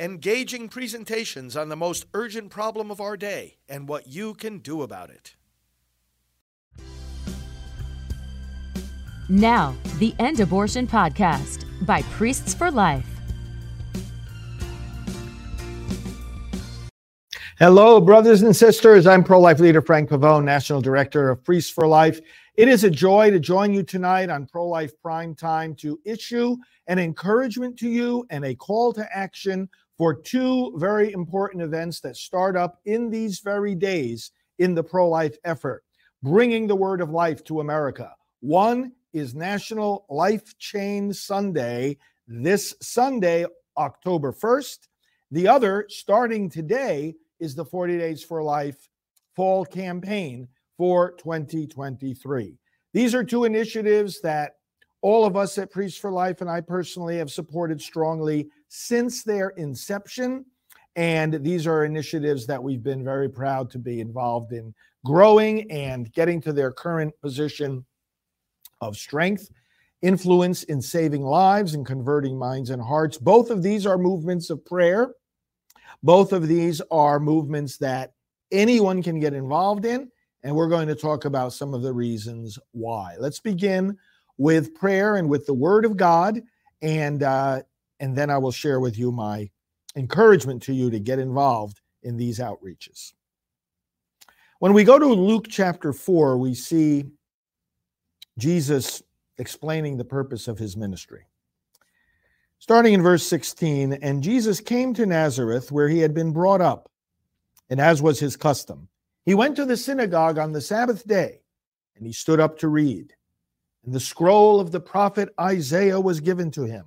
engaging presentations on the most urgent problem of our day and what you can do about it. Now, the End Abortion Podcast by Priests for Life. Hello, brothers and sisters. I'm pro life leader Frank Pavone, National Director of Priests for Life. It is a joy to join you tonight on Pro Life Prime Time to issue an encouragement to you and a call to action for two very important events that start up in these very days in the pro life effort, bringing the word of life to America. One is National Life Chain Sunday this Sunday, October 1st. The other, starting today, is the 40 Days for Life fall campaign for 2023. These are two initiatives that all of us at Priests for Life and I personally have supported strongly since their inception. And these are initiatives that we've been very proud to be involved in growing and getting to their current position of strength, influence in saving lives and converting minds and hearts. Both of these are movements of prayer. Both of these are movements that anyone can get involved in. And we're going to talk about some of the reasons why. Let's begin with prayer and with the word of God. And, uh, and then I will share with you my encouragement to you to get involved in these outreaches. When we go to Luke chapter 4, we see Jesus explaining the purpose of his ministry. Starting in verse 16, and Jesus came to Nazareth where he had been brought up, and as was his custom, he went to the synagogue on the Sabbath day, and he stood up to read. And the scroll of the prophet Isaiah was given to him.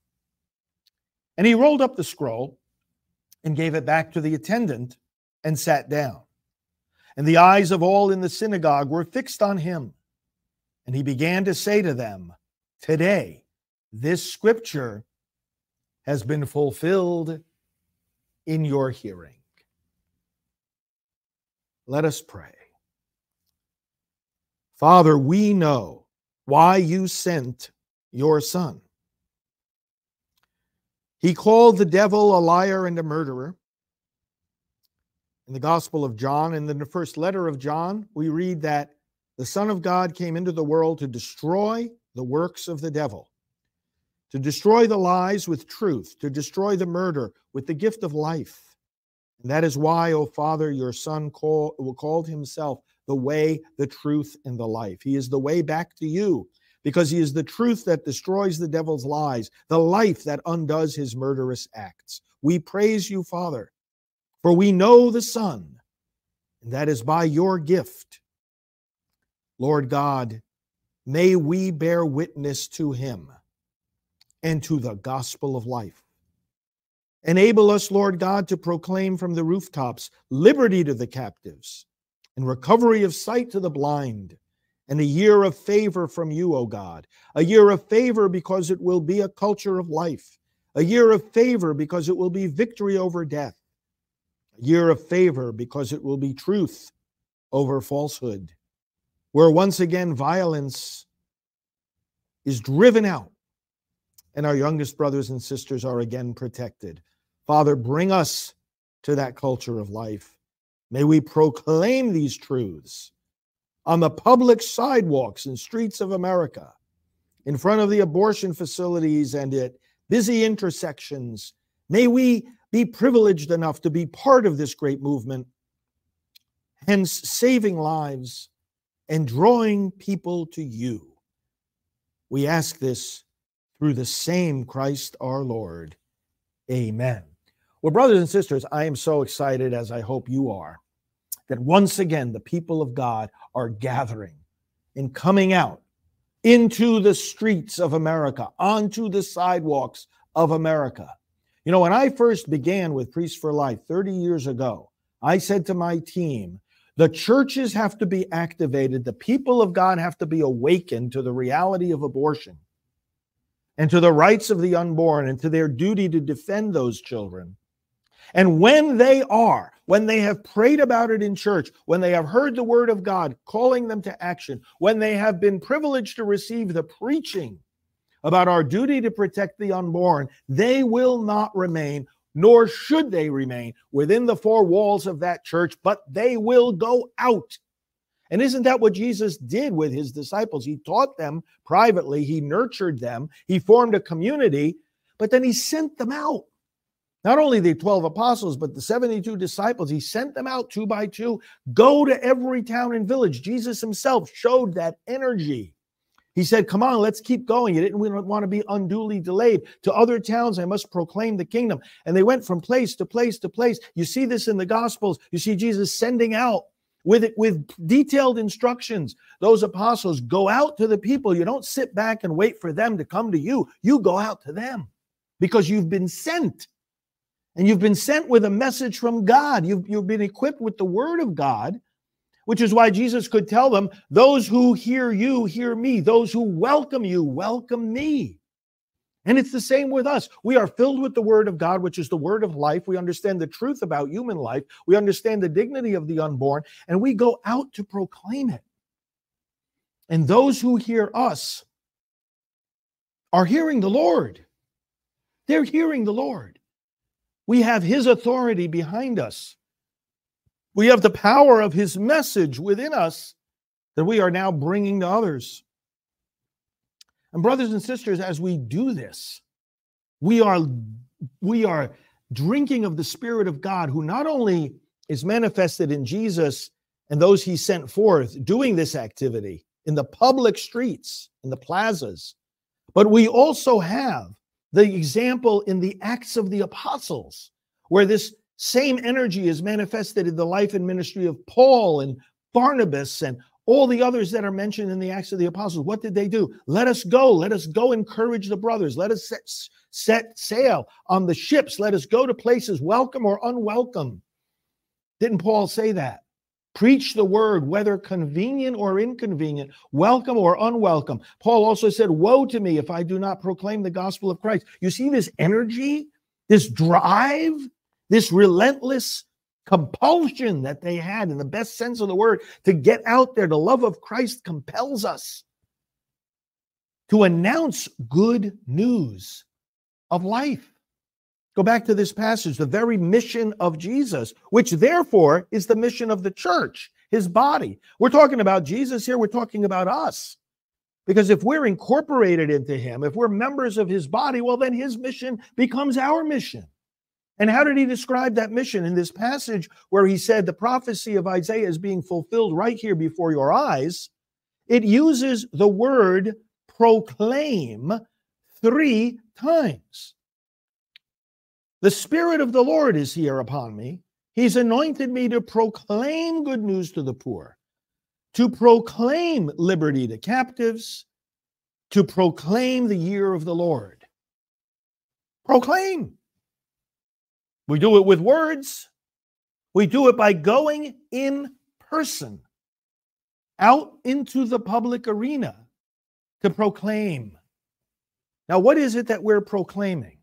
And he rolled up the scroll and gave it back to the attendant and sat down. And the eyes of all in the synagogue were fixed on him. And he began to say to them, Today, this scripture has been fulfilled in your hearing. Let us pray. Father, we know why you sent your Son. He called the devil a liar and a murderer. In the Gospel of John, in the first letter of John, we read that the Son of God came into the world to destroy the works of the devil to destroy the lies with truth, to destroy the murder with the gift of life. And that is why, O Father, your Son call, called himself the way, the truth, and the life. He is the way back to you because he is the truth that destroys the devil's lies, the life that undoes his murderous acts. We praise you, Father, for we know the Son, and that is by your gift. Lord God, may we bear witness to him and to the gospel of life. Enable us, Lord God, to proclaim from the rooftops liberty to the captives and recovery of sight to the blind, and a year of favor from you, O God. A year of favor because it will be a culture of life, a year of favor because it will be victory over death, a year of favor because it will be truth over falsehood, where once again violence is driven out and our youngest brothers and sisters are again protected. Father, bring us to that culture of life. May we proclaim these truths on the public sidewalks and streets of America, in front of the abortion facilities and at busy intersections. May we be privileged enough to be part of this great movement, hence saving lives and drawing people to you. We ask this through the same Christ our Lord. Amen. Well, brothers and sisters, I am so excited, as I hope you are, that once again the people of God are gathering and coming out into the streets of America, onto the sidewalks of America You know, when I first began with Priests for Life 30 years ago, I said to my team, the churches have to be activated. The people of God have to be awakened to the reality of abortion and to the rights of the unborn and to their duty to defend those children. And when they are, when they have prayed about it in church, when they have heard the word of God calling them to action, when they have been privileged to receive the preaching about our duty to protect the unborn, they will not remain, nor should they remain within the four walls of that church, but they will go out. And isn't that what Jesus did with his disciples? He taught them privately, he nurtured them, he formed a community, but then he sent them out. Not only the 12 apostles, but the 72 disciples, he sent them out two by two. Go to every town and village. Jesus himself showed that energy. He said, Come on, let's keep going. You didn't want to be unduly delayed. To other towns, I must proclaim the kingdom. And they went from place to place to place. You see this in the Gospels. You see Jesus sending out with it with detailed instructions those apostles go out to the people you don't sit back and wait for them to come to you you go out to them because you've been sent and you've been sent with a message from God. You've, you've been equipped with the word of God, which is why Jesus could tell them, Those who hear you, hear me. Those who welcome you, welcome me. And it's the same with us. We are filled with the word of God, which is the word of life. We understand the truth about human life. We understand the dignity of the unborn, and we go out to proclaim it. And those who hear us are hearing the Lord. They're hearing the Lord. We have his authority behind us. We have the power of his message within us that we are now bringing to others. And brothers and sisters, as we do this, we are we are drinking of the spirit of God who not only is manifested in Jesus and those he sent forth doing this activity in the public streets, in the plazas, but we also have the example in the Acts of the Apostles, where this same energy is manifested in the life and ministry of Paul and Barnabas and all the others that are mentioned in the Acts of the Apostles. What did they do? Let us go. Let us go encourage the brothers. Let us set, set sail on the ships. Let us go to places welcome or unwelcome. Didn't Paul say that? Preach the word, whether convenient or inconvenient, welcome or unwelcome. Paul also said, Woe to me if I do not proclaim the gospel of Christ. You see this energy, this drive, this relentless compulsion that they had, in the best sense of the word, to get out there. The love of Christ compels us to announce good news of life. Go back to this passage, the very mission of Jesus, which therefore is the mission of the church, his body. We're talking about Jesus here, we're talking about us. Because if we're incorporated into him, if we're members of his body, well, then his mission becomes our mission. And how did he describe that mission in this passage where he said the prophecy of Isaiah is being fulfilled right here before your eyes? It uses the word proclaim three times. The Spirit of the Lord is here upon me. He's anointed me to proclaim good news to the poor, to proclaim liberty to captives, to proclaim the year of the Lord. Proclaim. We do it with words, we do it by going in person out into the public arena to proclaim. Now, what is it that we're proclaiming?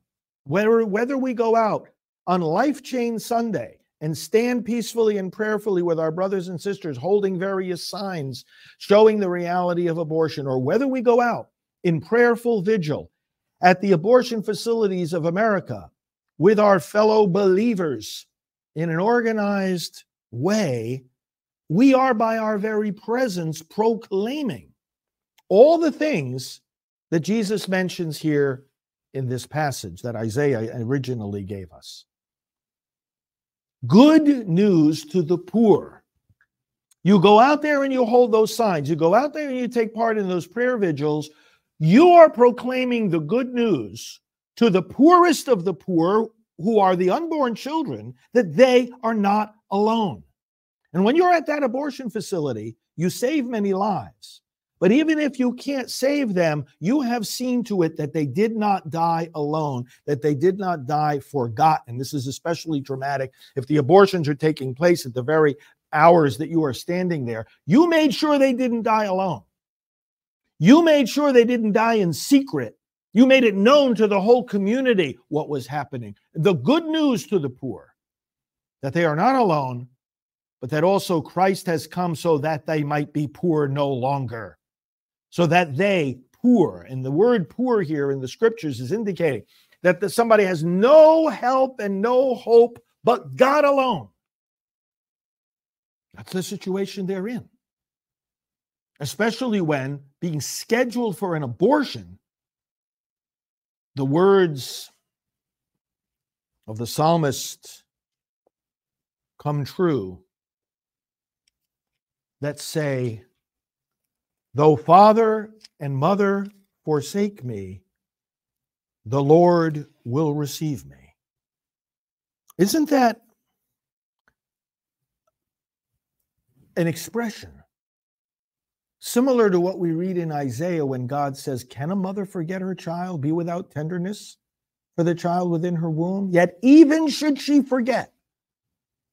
Whether, whether we go out on Life Chain Sunday and stand peacefully and prayerfully with our brothers and sisters, holding various signs showing the reality of abortion, or whether we go out in prayerful vigil at the abortion facilities of America with our fellow believers in an organized way, we are by our very presence proclaiming all the things that Jesus mentions here in this passage that Isaiah originally gave us. Good news to the poor. You go out there and you hold those signs. You go out there and you take part in those prayer vigils. You are proclaiming the good news to the poorest of the poor, who are the unborn children, that they are not alone. And when you're at that abortion facility, you save many lives. But even if you can't save them, you have seen to it that they did not die alone, that they did not die forgotten. This is especially dramatic if the abortions are taking place at the very hours that you are standing there. You made sure they didn't die alone. You made sure they didn't die in secret. You made it known to the whole community what was happening. The good news to the poor that they are not alone, but that also Christ has come so that they might be poor no longer. So that they, poor, and the word poor here in the scriptures is indicating that the, somebody has no help and no hope but God alone. That's the situation they're in. Especially when being scheduled for an abortion, the words of the psalmist come true that say, Though father and mother forsake me, the Lord will receive me. Isn't that an expression similar to what we read in Isaiah when God says, Can a mother forget her child, be without tenderness for the child within her womb? Yet, even should she forget,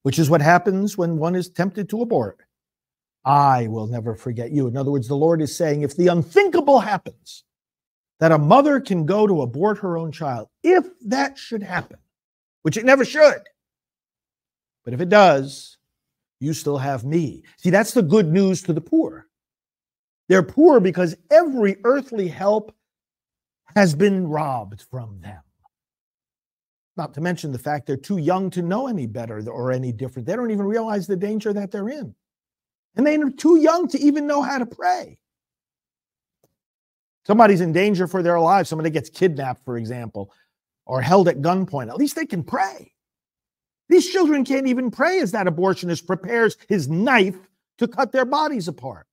which is what happens when one is tempted to abort, I will never forget you. In other words, the Lord is saying, if the unthinkable happens, that a mother can go to abort her own child, if that should happen, which it never should, but if it does, you still have me. See, that's the good news to the poor. They're poor because every earthly help has been robbed from them. Not to mention the fact they're too young to know any better or any different. They don't even realize the danger that they're in. And they're too young to even know how to pray. Somebody's in danger for their lives. Somebody gets kidnapped, for example, or held at gunpoint. At least they can pray. These children can't even pray as that abortionist prepares his knife to cut their bodies apart.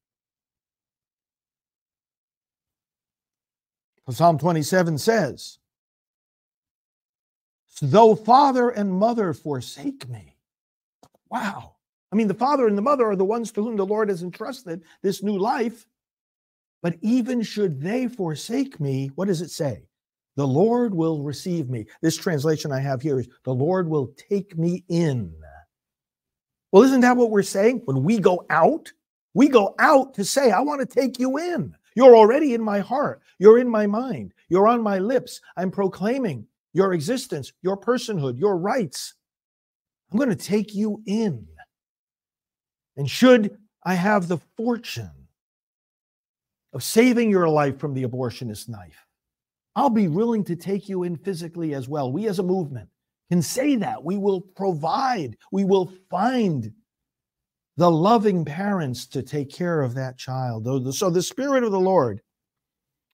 Psalm 27 says, Though father and mother forsake me. Wow. I mean, the father and the mother are the ones to whom the Lord has entrusted this new life. But even should they forsake me, what does it say? The Lord will receive me. This translation I have here is the Lord will take me in. Well, isn't that what we're saying? When we go out, we go out to say, I want to take you in. You're already in my heart. You're in my mind. You're on my lips. I'm proclaiming your existence, your personhood, your rights. I'm going to take you in. And should I have the fortune of saving your life from the abortionist knife, I'll be willing to take you in physically as well. We as a movement can say that. We will provide, we will find the loving parents to take care of that child. Oh, so the Spirit of the Lord,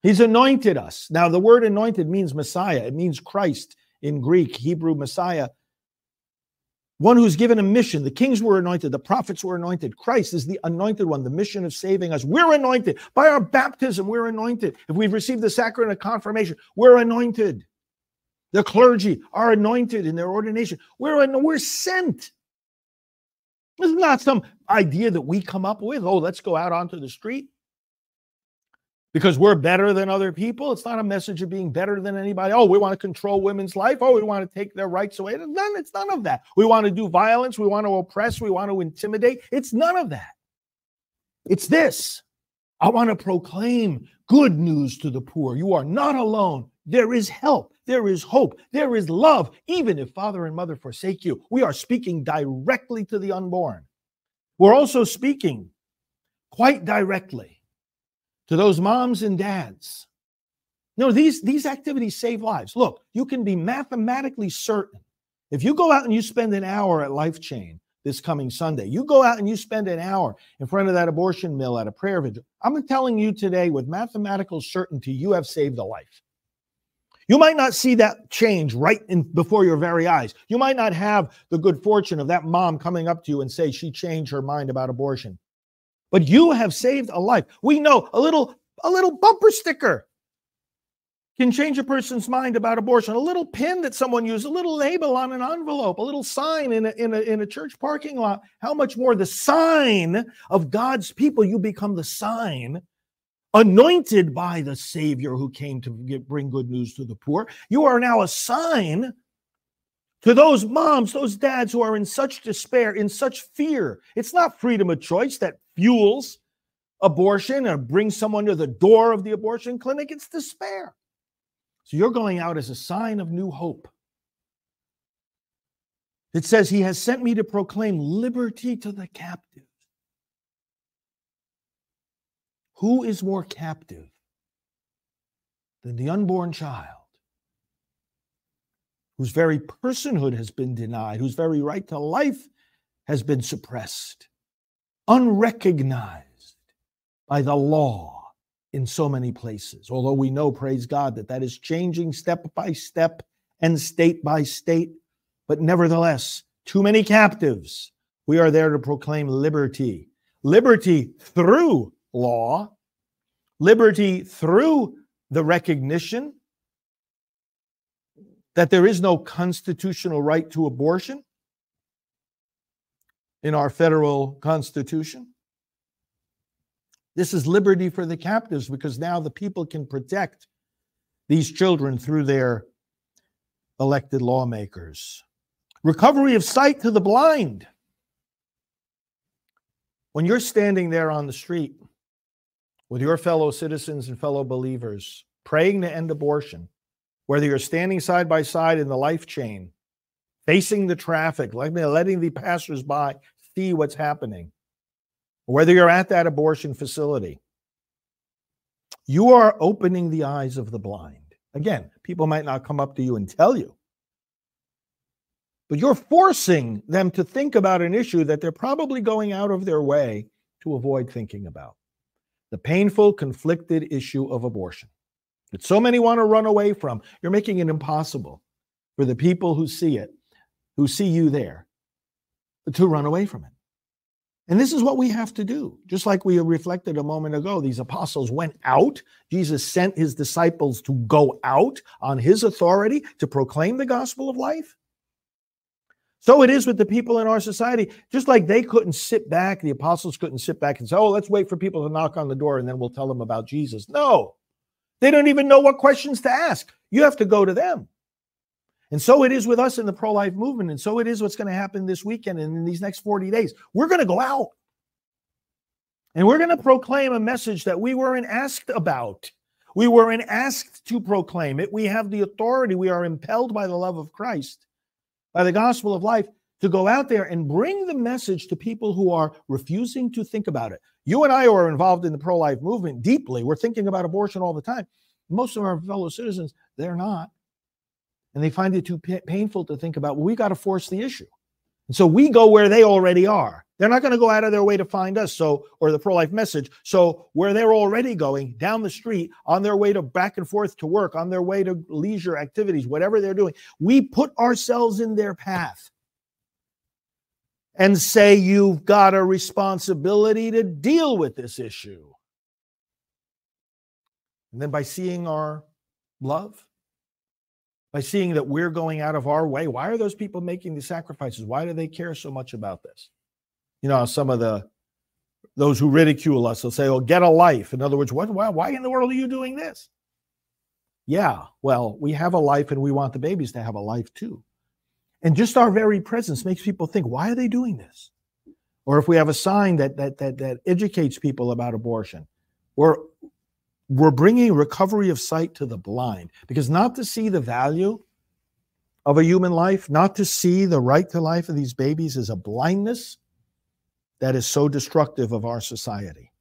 He's anointed us. Now, the word anointed means Messiah, it means Christ in Greek, Hebrew Messiah one who's given a mission. The kings were anointed, the prophets were anointed. Christ is the anointed one, the mission of saving us. We're anointed. By our baptism, we're anointed. If we've received the sacrament of confirmation, we're anointed. The clergy are anointed in their ordination. We're, we're sent. This is not some idea that we come up with. Oh, let's go out onto the street because we're better than other people. It's not a message of being better than anybody. Oh, we want to control women's life. Oh, we want to take their rights away. It's none, it's none of that. We want to do violence. We want to oppress. We want to intimidate. It's none of that. It's this. I want to proclaim good news to the poor. You are not alone. There is help. There is hope. There is love. Even if father and mother forsake you, we are speaking directly to the unborn. We're also speaking quite directly to those moms and dads. No, these, these activities save lives. Look, you can be mathematically certain. If you go out and you spend an hour at Life Chain this coming Sunday, you go out and you spend an hour in front of that abortion mill at a prayer vigil. I'm telling you today with mathematical certainty, you have saved a life. You might not see that change right in before your very eyes. You might not have the good fortune of that mom coming up to you and say she changed her mind about abortion but you have saved a life. We know a little a little bumper sticker can change a person's mind about abortion. A little pin that someone used, a little label on an envelope, a little sign in a, in a, in a church parking lot. How much more the sign of God's people, you become the sign anointed by the Savior who came to bring good news to the poor. You are now a sign to those moms, those dads who are in such despair, in such fear. It's not freedom of choice that fuels abortion or brings someone to the door of the abortion clinic, it's despair. So you're going out as a sign of new hope. It says, He has sent me to proclaim liberty to the captives. Who is more captive than the unborn child? Whose very personhood has been denied, whose very right to life has been suppressed, unrecognized by the law in so many places. Although we know, praise God, that that is changing step by step and state by state, but nevertheless, too many captives. We are there to proclaim liberty. Liberty through law, liberty through the recognition that there is no constitutional right to abortion in our federal constitution. This is liberty for the captives because now the people can protect these children through their elected lawmakers. Recovery of sight to the blind. When you're standing there on the street with your fellow citizens and fellow believers praying to end abortion, whether you're standing side by side in the life chain, facing the traffic, letting the passersby see what's happening, whether you're at that abortion facility, you are opening the eyes of the blind. Again, people might not come up to you and tell you, but you're forcing them to think about an issue that they're probably going out of their way to avoid thinking about the painful, conflicted issue of abortion that so many want to run away from. You're making it impossible for the people who see it, who see you there, to run away from it. And this is what we have to do. Just like we reflected a moment ago, these apostles went out. Jesus sent his disciples to go out on his authority to proclaim the gospel of life. So it is with the people in our society. Just like they couldn't sit back, the apostles couldn't sit back and say, oh, let's wait for people to knock on the door and then we'll tell them about Jesus. No, they don't even know what questions to ask. You have to go to them. And so it is with us in the pro life movement. And so it is what's going to happen this weekend and in these next 40 days. We're going to go out and we're going to proclaim a message that we weren't asked about. We weren't asked to proclaim it. We have the authority. We are impelled by the love of Christ, by the gospel of life, to go out there and bring the message to people who are refusing to think about it. You and I are involved in the pro life movement deeply. We're thinking about abortion all the time. Most of our fellow citizens, they're not. And they find it too painful to think about, well, we got to force the issue. And so we go where they already are. They're not going to go out of their way to find us. So, or the pro life message. So, where they're already going down the street, on their way to back and forth to work, on their way to leisure activities, whatever they're doing, we put ourselves in their path and say you've got a responsibility to deal with this issue. And then by seeing our love, by seeing that we're going out of our way, why are those people making the sacrifices? Why do they care so much about this? You know, some of the those who ridicule us will say, "Oh, get a life." In other words, what? Why, why in the world are you doing this? Yeah, well, we have a life, and we want the babies to have a life too. And just our very presence makes people think, why are they doing this? Or if we have a sign that that that, that educates people about abortion, or we're bringing recovery of sight to the blind because not to see the value of a human life, not to see the right to life of these babies is a blindness that is so destructive of our society.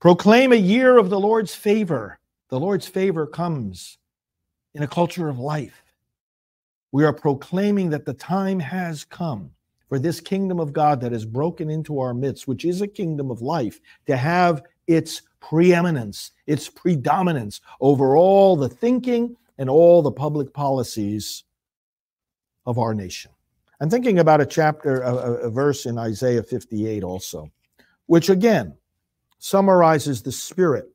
Proclaim a year of the Lord's favor. The Lord's favor comes in a culture of life. We are proclaiming that the time has come for this kingdom of God that has broken into our midst, which is a kingdom of life, to have its preeminence, its predominance over all the thinking and all the public policies of our nation. I'm thinking about a chapter, a, a verse in Isaiah 58 also, which again summarizes the spirit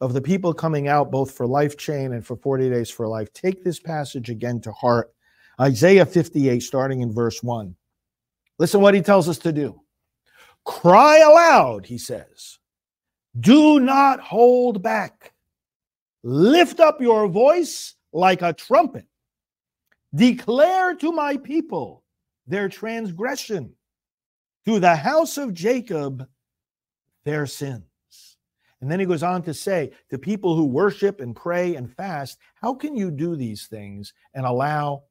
of the people coming out both for life chain and for 40 days for life. Take this passage again to heart Isaiah 58, starting in verse 1. Listen what he tells us to do. Cry aloud, he says. Do not hold back. Lift up your voice like a trumpet. Declare to my people their transgression, to the house of Jacob their sins. And then he goes on to say to people who worship and pray and fast, how can you do these things and allow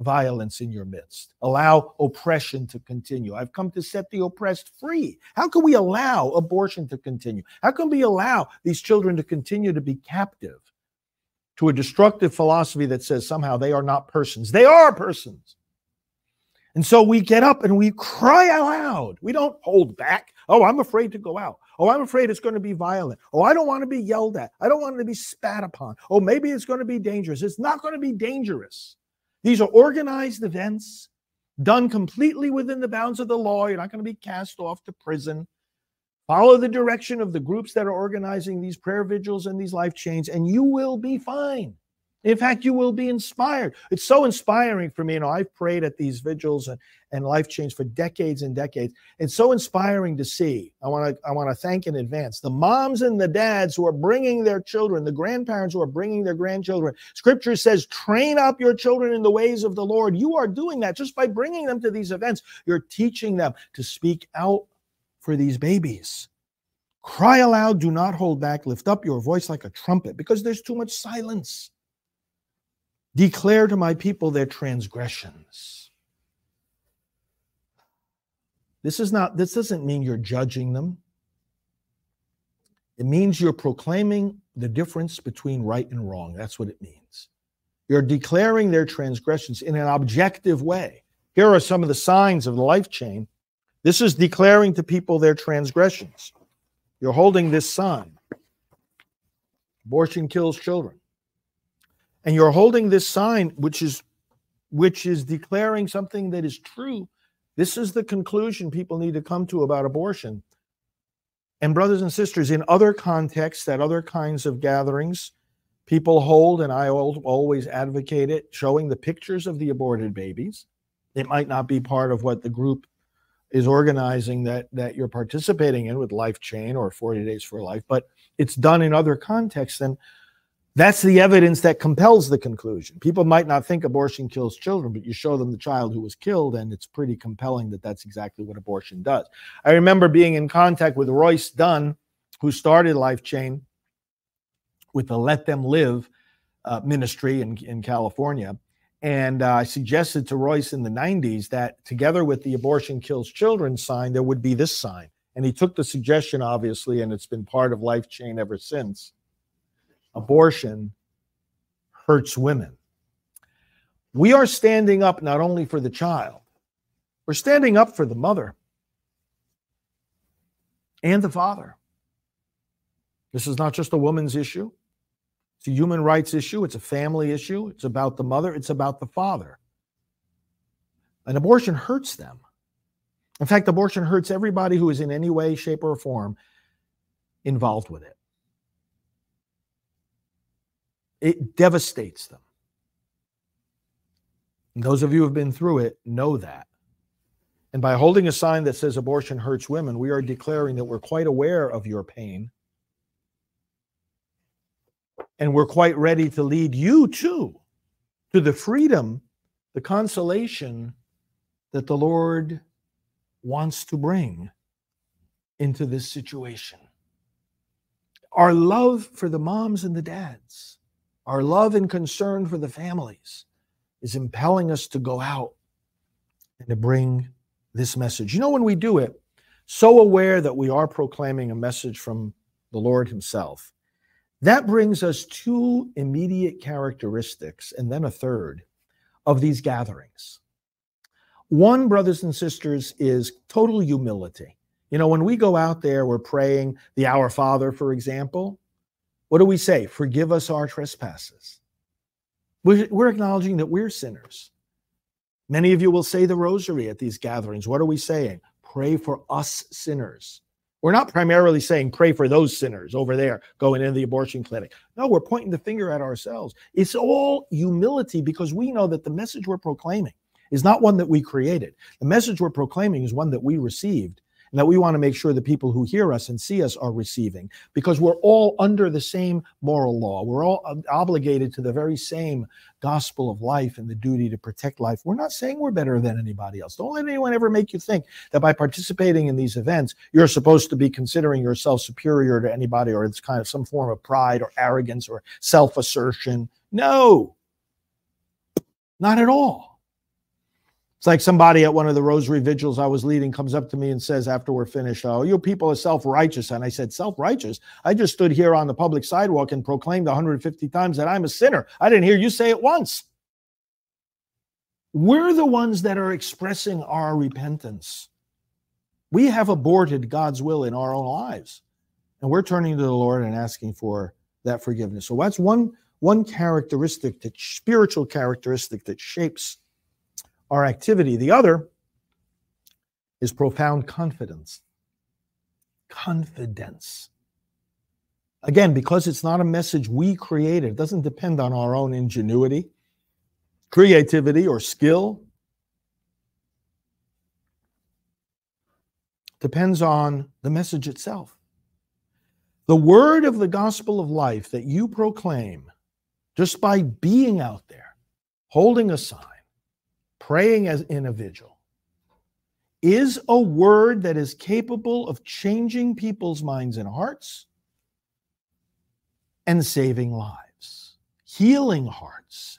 violence in your midst, allow oppression to continue? I've come to set the oppressed free. How can we allow abortion to continue? How can we allow these children to continue to be captive to a destructive philosophy that says somehow they are not persons? They are persons. And so we get up and we cry aloud. We don't hold back. Oh, I'm afraid to go out. Oh, I'm afraid it's going to be violent. Oh, I don't want to be yelled at. I don't want to be spat upon. Oh, maybe it's going to be dangerous. It's not going to be dangerous. These are organized events done completely within the bounds of the law. You're not going to be cast off to prison. Follow the direction of the groups that are organizing these prayer vigils and these life chains, and you will be fine. In fact, you will be inspired. It's so inspiring for me. You know, I've prayed at these vigils and, and life chains for decades and decades. It's so inspiring to see. I want to I want to thank in advance the moms and the dads who are bringing their children, the grandparents who are bringing their grandchildren. Scripture says, "Train up your children in the ways of the Lord." You are doing that just by bringing them to these events. You're teaching them to speak out for these babies. Cry aloud, do not hold back. Lift up your voice like a trumpet because there's too much silence. Declare to my people their transgressions. This is not this doesn't mean you're judging them. It means you're proclaiming the difference between right and wrong. That's what it means. You're declaring their transgressions in an objective way. Here are some of the signs of the life chain. This is declaring to people their transgressions. You're holding this sign. Abortion kills children and you're holding this sign which is which is declaring something that is true. This is the conclusion people need to come to about abortion. And brothers and sisters in other contexts at other kinds of gatherings people hold and i always advocate it showing the pictures of the aborted babies. It might not be part of what the group is organizing that that you're participating in with life chain or 40 days for life but it's done in other contexts and that's the evidence that compels the conclusion. People might not think abortion kills children, but you show them the child who was killed, and it's pretty compelling that that's exactly what abortion does. I remember being in contact with Royce Dunn, who started Life Chain with the Let Them Live uh, ministry in, in California. And uh, I suggested to Royce in the 90s that together with the abortion kills children sign, there would be this sign. And he took the suggestion, obviously, and it's been part of Life Chain ever since abortion hurts women. We are standing up not only for the child, we're standing up for the mother and the father. This is not just a woman's issue, it's a human rights issue, it's a family issue, it's about the mother, it's about the father. An abortion hurts them. In fact, abortion hurts everybody who is in any way, shape, or form involved with it. It devastates them. And those of you who have been through it know that. And by holding a sign that says abortion hurts women, we are declaring that we're quite aware of your pain. And we're quite ready to lead you too to the freedom, the consolation that the Lord wants to bring into this situation. Our love for the moms and the dads our love and concern for the families is impelling us to go out and to bring this message. You know, when we do it, so aware that we are proclaiming a message from the Lord Himself, that brings us two immediate characteristics and then a third of these gatherings. One, brothers and sisters, is total humility. You know, when we go out there, we're praying the Our Father, for example. What do we say? Forgive us our trespasses. We're acknowledging that we're sinners. Many of you will say the rosary at these gatherings. What are we saying? Pray for us sinners. We're not primarily saying pray for those sinners over there going into the abortion clinic. No, we're pointing the finger at ourselves. It's all humility because we know that the message we're proclaiming is not one that we created. The message we're proclaiming is one that we received and that we want to make sure the people who hear us and see us are receiving because we're all under the same moral law. We're all obligated to the very same gospel of life and the duty to protect life. We're not saying we're better than anybody else. Don't let anyone ever make you think that by participating in these events, you're supposed to be considering yourself superior to anybody or it's kind of some form of pride or arrogance or self assertion. No, not at all. It's like somebody at one of the rosary vigils I was leading comes up to me and says after we're finished, Oh, you people are self righteous. And I said, Self righteous? I just stood here on the public sidewalk and proclaimed 150 times that I'm a sinner. I didn't hear you say it once. We're the ones that are expressing our repentance. We have aborted God's will in our own lives. And we're turning to the Lord and asking for that forgiveness. So that's one, one characteristic, that spiritual characteristic that shapes our activity. The other is profound confidence. Confidence. Again, because it's not a message we created, it doesn't depend on our own ingenuity, creativity, or skill. depends on the message itself. The word of the gospel of life that you proclaim just by being out there, holding a sign, praying as in a vigil, is a word that is capable of changing people's minds and hearts and saving lives, healing hearts,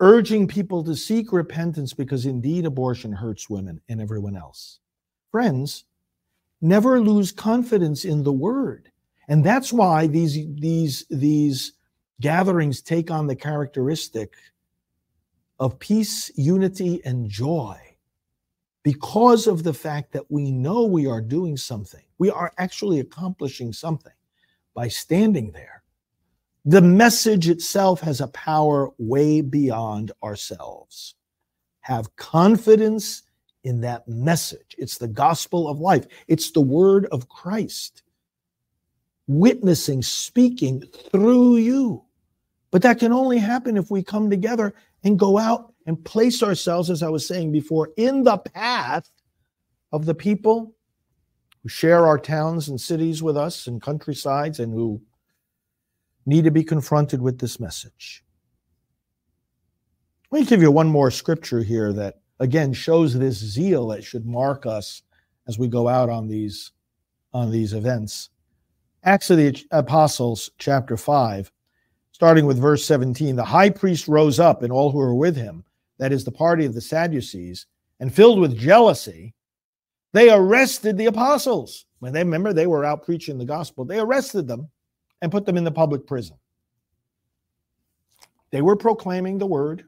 urging people to seek repentance because indeed abortion hurts women and everyone else. Friends, never lose confidence in the word. And that's why these, these, these gatherings take on the characteristic of peace, unity, and joy because of the fact that we know we are doing something. We are actually accomplishing something by standing there. The message itself has a power way beyond ourselves. Have confidence in that message. It's the gospel of life, it's the word of Christ, witnessing, speaking through you. But that can only happen if we come together and go out and place ourselves, as I was saying before, in the path of the people who share our towns and cities with us and countrysides and who need to be confronted with this message. Let me give you one more scripture here that again shows this zeal that should mark us as we go out on these on these events. Acts of the Apostles, chapter 5, starting with verse 17. The high priest rose up and all who were with him, that is the party of the Sadducees, and filled with jealousy, they arrested the apostles. When they remember they were out preaching the gospel, they arrested them and put them in the public prison. They were proclaiming the word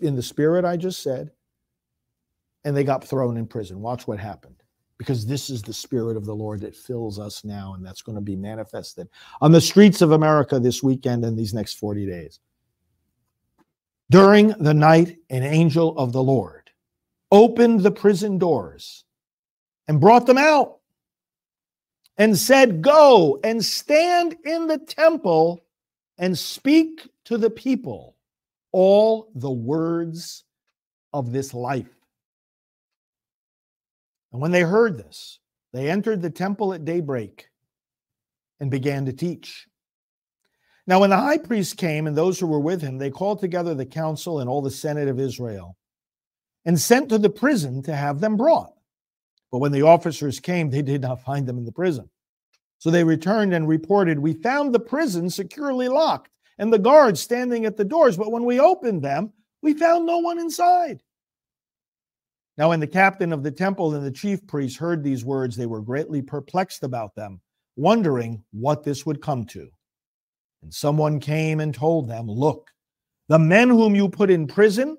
in the spirit I just said, and they got thrown in prison. Watch what happened. Because this is the spirit of the Lord that fills us now, and that's going to be manifested on the streets of America this weekend and these next 40 days. During the night, an angel of the Lord opened the prison doors and brought them out and said, Go and stand in the temple and speak to the people all the words of this life. And when they heard this, they entered the temple at daybreak and began to teach. Now, when the high priest came and those who were with him, they called together the council and all the senate of Israel and sent to the prison to have them brought. But when the officers came, they did not find them in the prison. So they returned and reported, We found the prison securely locked and the guards standing at the doors. But when we opened them, we found no one inside. Now, when the captain of the temple and the chief priests heard these words, they were greatly perplexed about them, wondering what this would come to. And someone came and told them, Look, the men whom you put in prison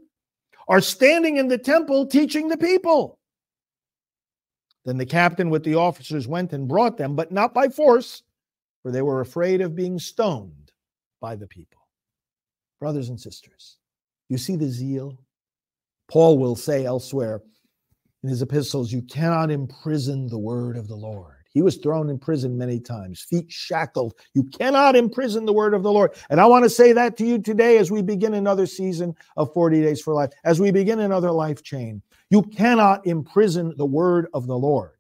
are standing in the temple teaching the people. Then the captain with the officers went and brought them, but not by force, for they were afraid of being stoned by the people. Brothers and sisters, you see the zeal? Paul will say elsewhere in his epistles, you cannot imprison the word of the Lord. He was thrown in prison many times, feet shackled. You cannot imprison the word of the Lord. And I want to say that to you today as we begin another season of 40 Days for Life, as we begin another life chain. You cannot imprison the word of the Lord.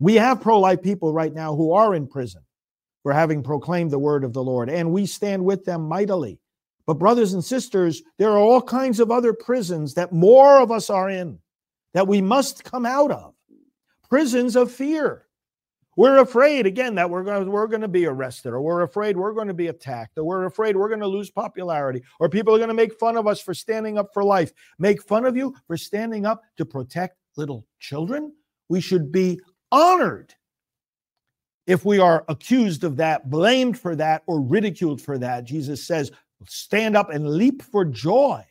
We have pro life people right now who are in prison for having proclaimed the word of the Lord, and we stand with them mightily. But, brothers and sisters, there are all kinds of other prisons that more of us are in that we must come out of prisons of fear. We're afraid, again, that we're going, to, we're going to be arrested, or we're afraid we're going to be attacked, or we're afraid we're going to lose popularity, or people are going to make fun of us for standing up for life. Make fun of you for standing up to protect little children? We should be honored if we are accused of that, blamed for that, or ridiculed for that. Jesus says, stand up and leap for joy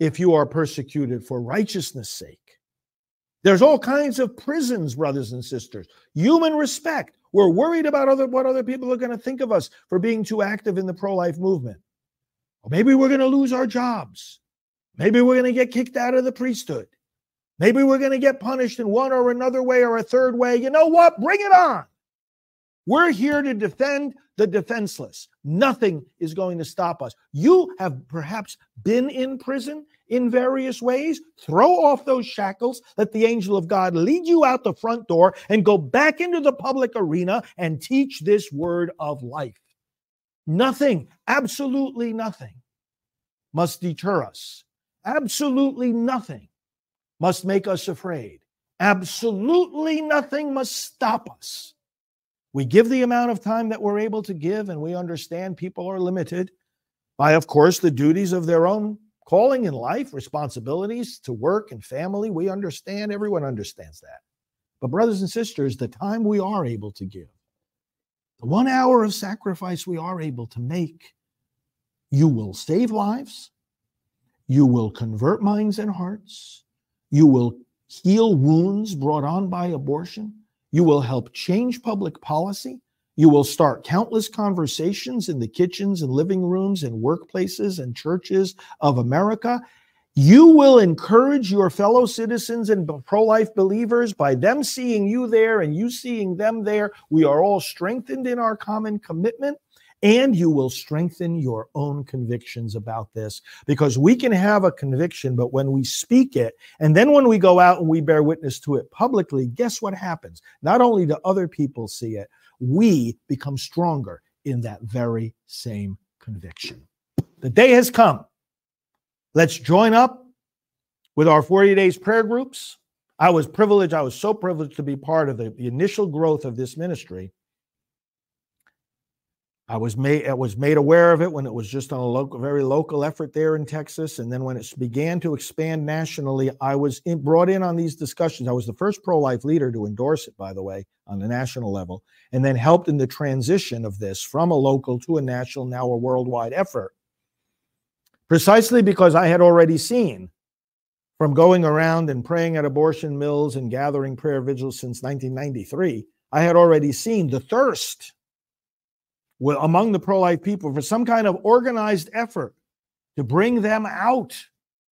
if you are persecuted for righteousness' sake. There's all kinds of prisons, brothers and sisters. Human respect. We're worried about other, what other people are going to think of us for being too active in the pro life movement. Or maybe we're going to lose our jobs. Maybe we're going to get kicked out of the priesthood. Maybe we're going to get punished in one or another way or a third way. You know what? Bring it on. We're here to defend the defenseless. Nothing is going to stop us. You have perhaps been in prison in various ways. Throw off those shackles. Let the angel of God lead you out the front door and go back into the public arena and teach this word of life. Nothing, absolutely nothing, must deter us. Absolutely nothing must make us afraid. Absolutely nothing must stop us we give the amount of time that we're able to give, and we understand people are limited by, of course, the duties of their own calling in life, responsibilities to work and family. We understand, everyone understands that. But, brothers and sisters, the time we are able to give, the one hour of sacrifice we are able to make, you will save lives, you will convert minds and hearts, you will heal wounds brought on by abortion you will help change public policy. You will start countless conversations in the kitchens and living rooms and workplaces and churches of America. You will encourage your fellow citizens and pro life believers by them seeing you there and you seeing them there. We are all strengthened in our common commitment and you will strengthen your own convictions about this because we can have a conviction, but when we speak it, and then when we go out and we bear witness to it publicly, guess what happens? Not only do other people see it, we become stronger in that very same conviction. The day has come. Let's join up with our 40 days prayer groups. I was privileged, I was so privileged to be part of the, the initial growth of this ministry I was made I was made aware of it when it was just on a local, very local effort there in Texas, and then when it began to expand nationally, I was in, brought in on these discussions. I was the first pro-life leader to endorse it, by the way, on the national level, and then helped in the transition of this from a local to a national, now a worldwide effort. Precisely because I had already seen from going around and praying at abortion mills and gathering prayer vigils since 1993, I had already seen the thirst among the pro life people for some kind of organized effort to bring them out.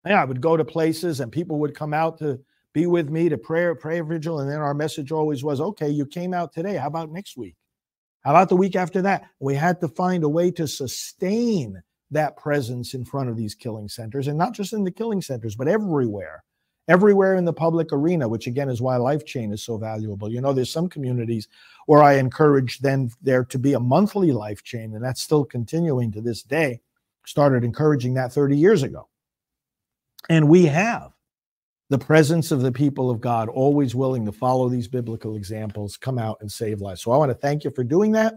Yeah, I would go to places and people would come out to be with me to pray, prayer vigil. And then our message always was, okay, you came out today. How about next week? How about the week after that? We had to find a way to sustain that presence in front of these killing centers and not just in the killing centers, but everywhere everywhere in the public arena, which again is why Life Chain is so valuable. You know, there's some communities where I encourage then there to be a monthly Life Chain, and that's still continuing to this day. Started encouraging that 30 years ago. And we have the presence of the people of God, always willing to follow these biblical examples, come out and save lives. So I want to thank you for doing that.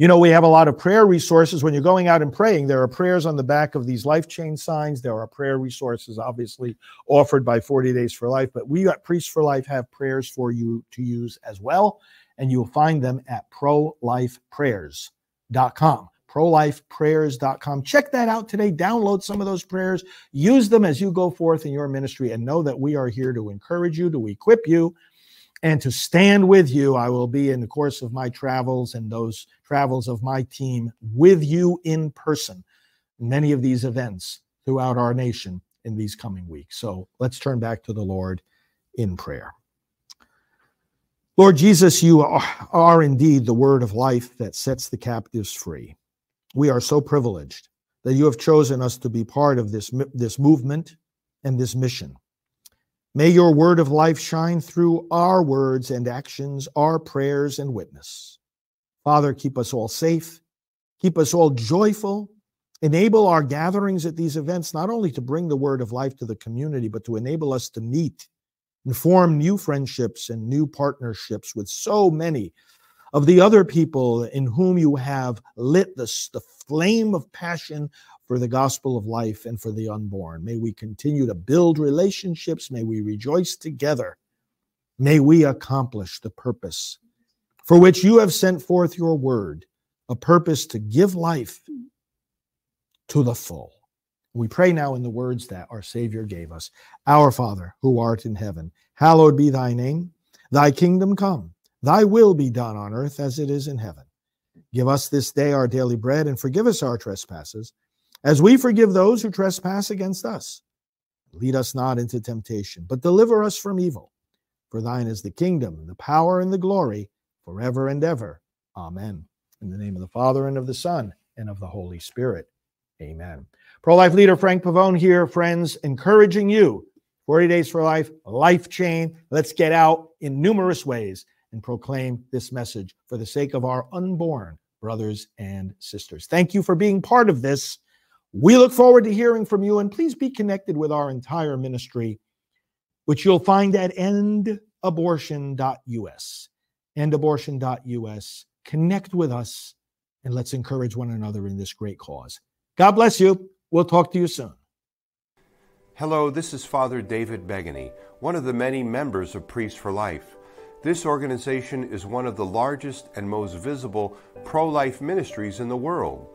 You know, we have a lot of prayer resources. When you're going out and praying, there are prayers on the back of these life chain signs. There are prayer resources, obviously, offered by 40 Days for Life. But we at Priests for Life have prayers for you to use as well. And you'll find them at prolifeprayers.com. Prolifeprayers.com. Check that out today. Download some of those prayers. Use them as you go forth in your ministry and know that we are here to encourage you, to equip you, and to stand with you. I will be in the course of my travels and those travels of my team with you in person. Many of these events throughout our nation in these coming weeks. So let's turn back to the Lord in prayer. Lord Jesus, you are, are indeed the word of life that sets the captives free. We are so privileged that you have chosen us to be part of this, this movement and this mission. May your word of life shine through our words and actions, our prayers and witness. Father, keep us all safe, keep us all joyful, enable our gatherings at these events not only to bring the word of life to the community, but to enable us to meet and form new friendships and new partnerships with so many of the other people in whom you have lit the, the flame of passion for the gospel of life and for the unborn. May we continue to build relationships. May we rejoice together. May we accomplish the purpose for which you have sent forth your word, a purpose to give life to the full. We pray now in the words that our Savior gave us Our Father, who art in heaven, hallowed be thy name. Thy kingdom come, thy will be done on earth as it is in heaven. Give us this day our daily bread and forgive us our trespasses, as we forgive those who trespass against us. Lead us not into temptation, but deliver us from evil. For thine is the kingdom, and the power, and the glory, forever and ever. Amen. In the name of the Father, and of the Son, and of the Holy Spirit. Amen. Pro life leader Frank Pavone here, friends, encouraging you 40 Days for Life, life chain. Let's get out in numerous ways and proclaim this message for the sake of our unborn brothers and sisters. Thank you for being part of this. We look forward to hearing from you, and please be connected with our entire ministry, which you'll find at endabortion.us. Endabortion.us. Connect with us, and let's encourage one another in this great cause. God bless you. We'll talk to you soon. Hello, this is Father David Begany, one of the many members of Priests for Life. This organization is one of the largest and most visible pro life ministries in the world.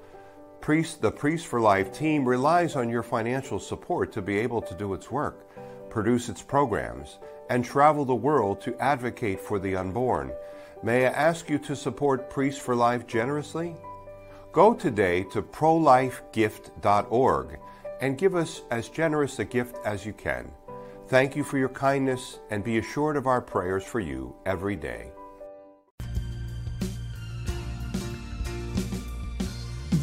Priest, the Priest for Life team relies on your financial support to be able to do its work, produce its programs, and travel the world to advocate for the unborn. May I ask you to support Priests for Life generously? Go today to prolifegift.org and give us as generous a gift as you can. Thank you for your kindness and be assured of our prayers for you every day.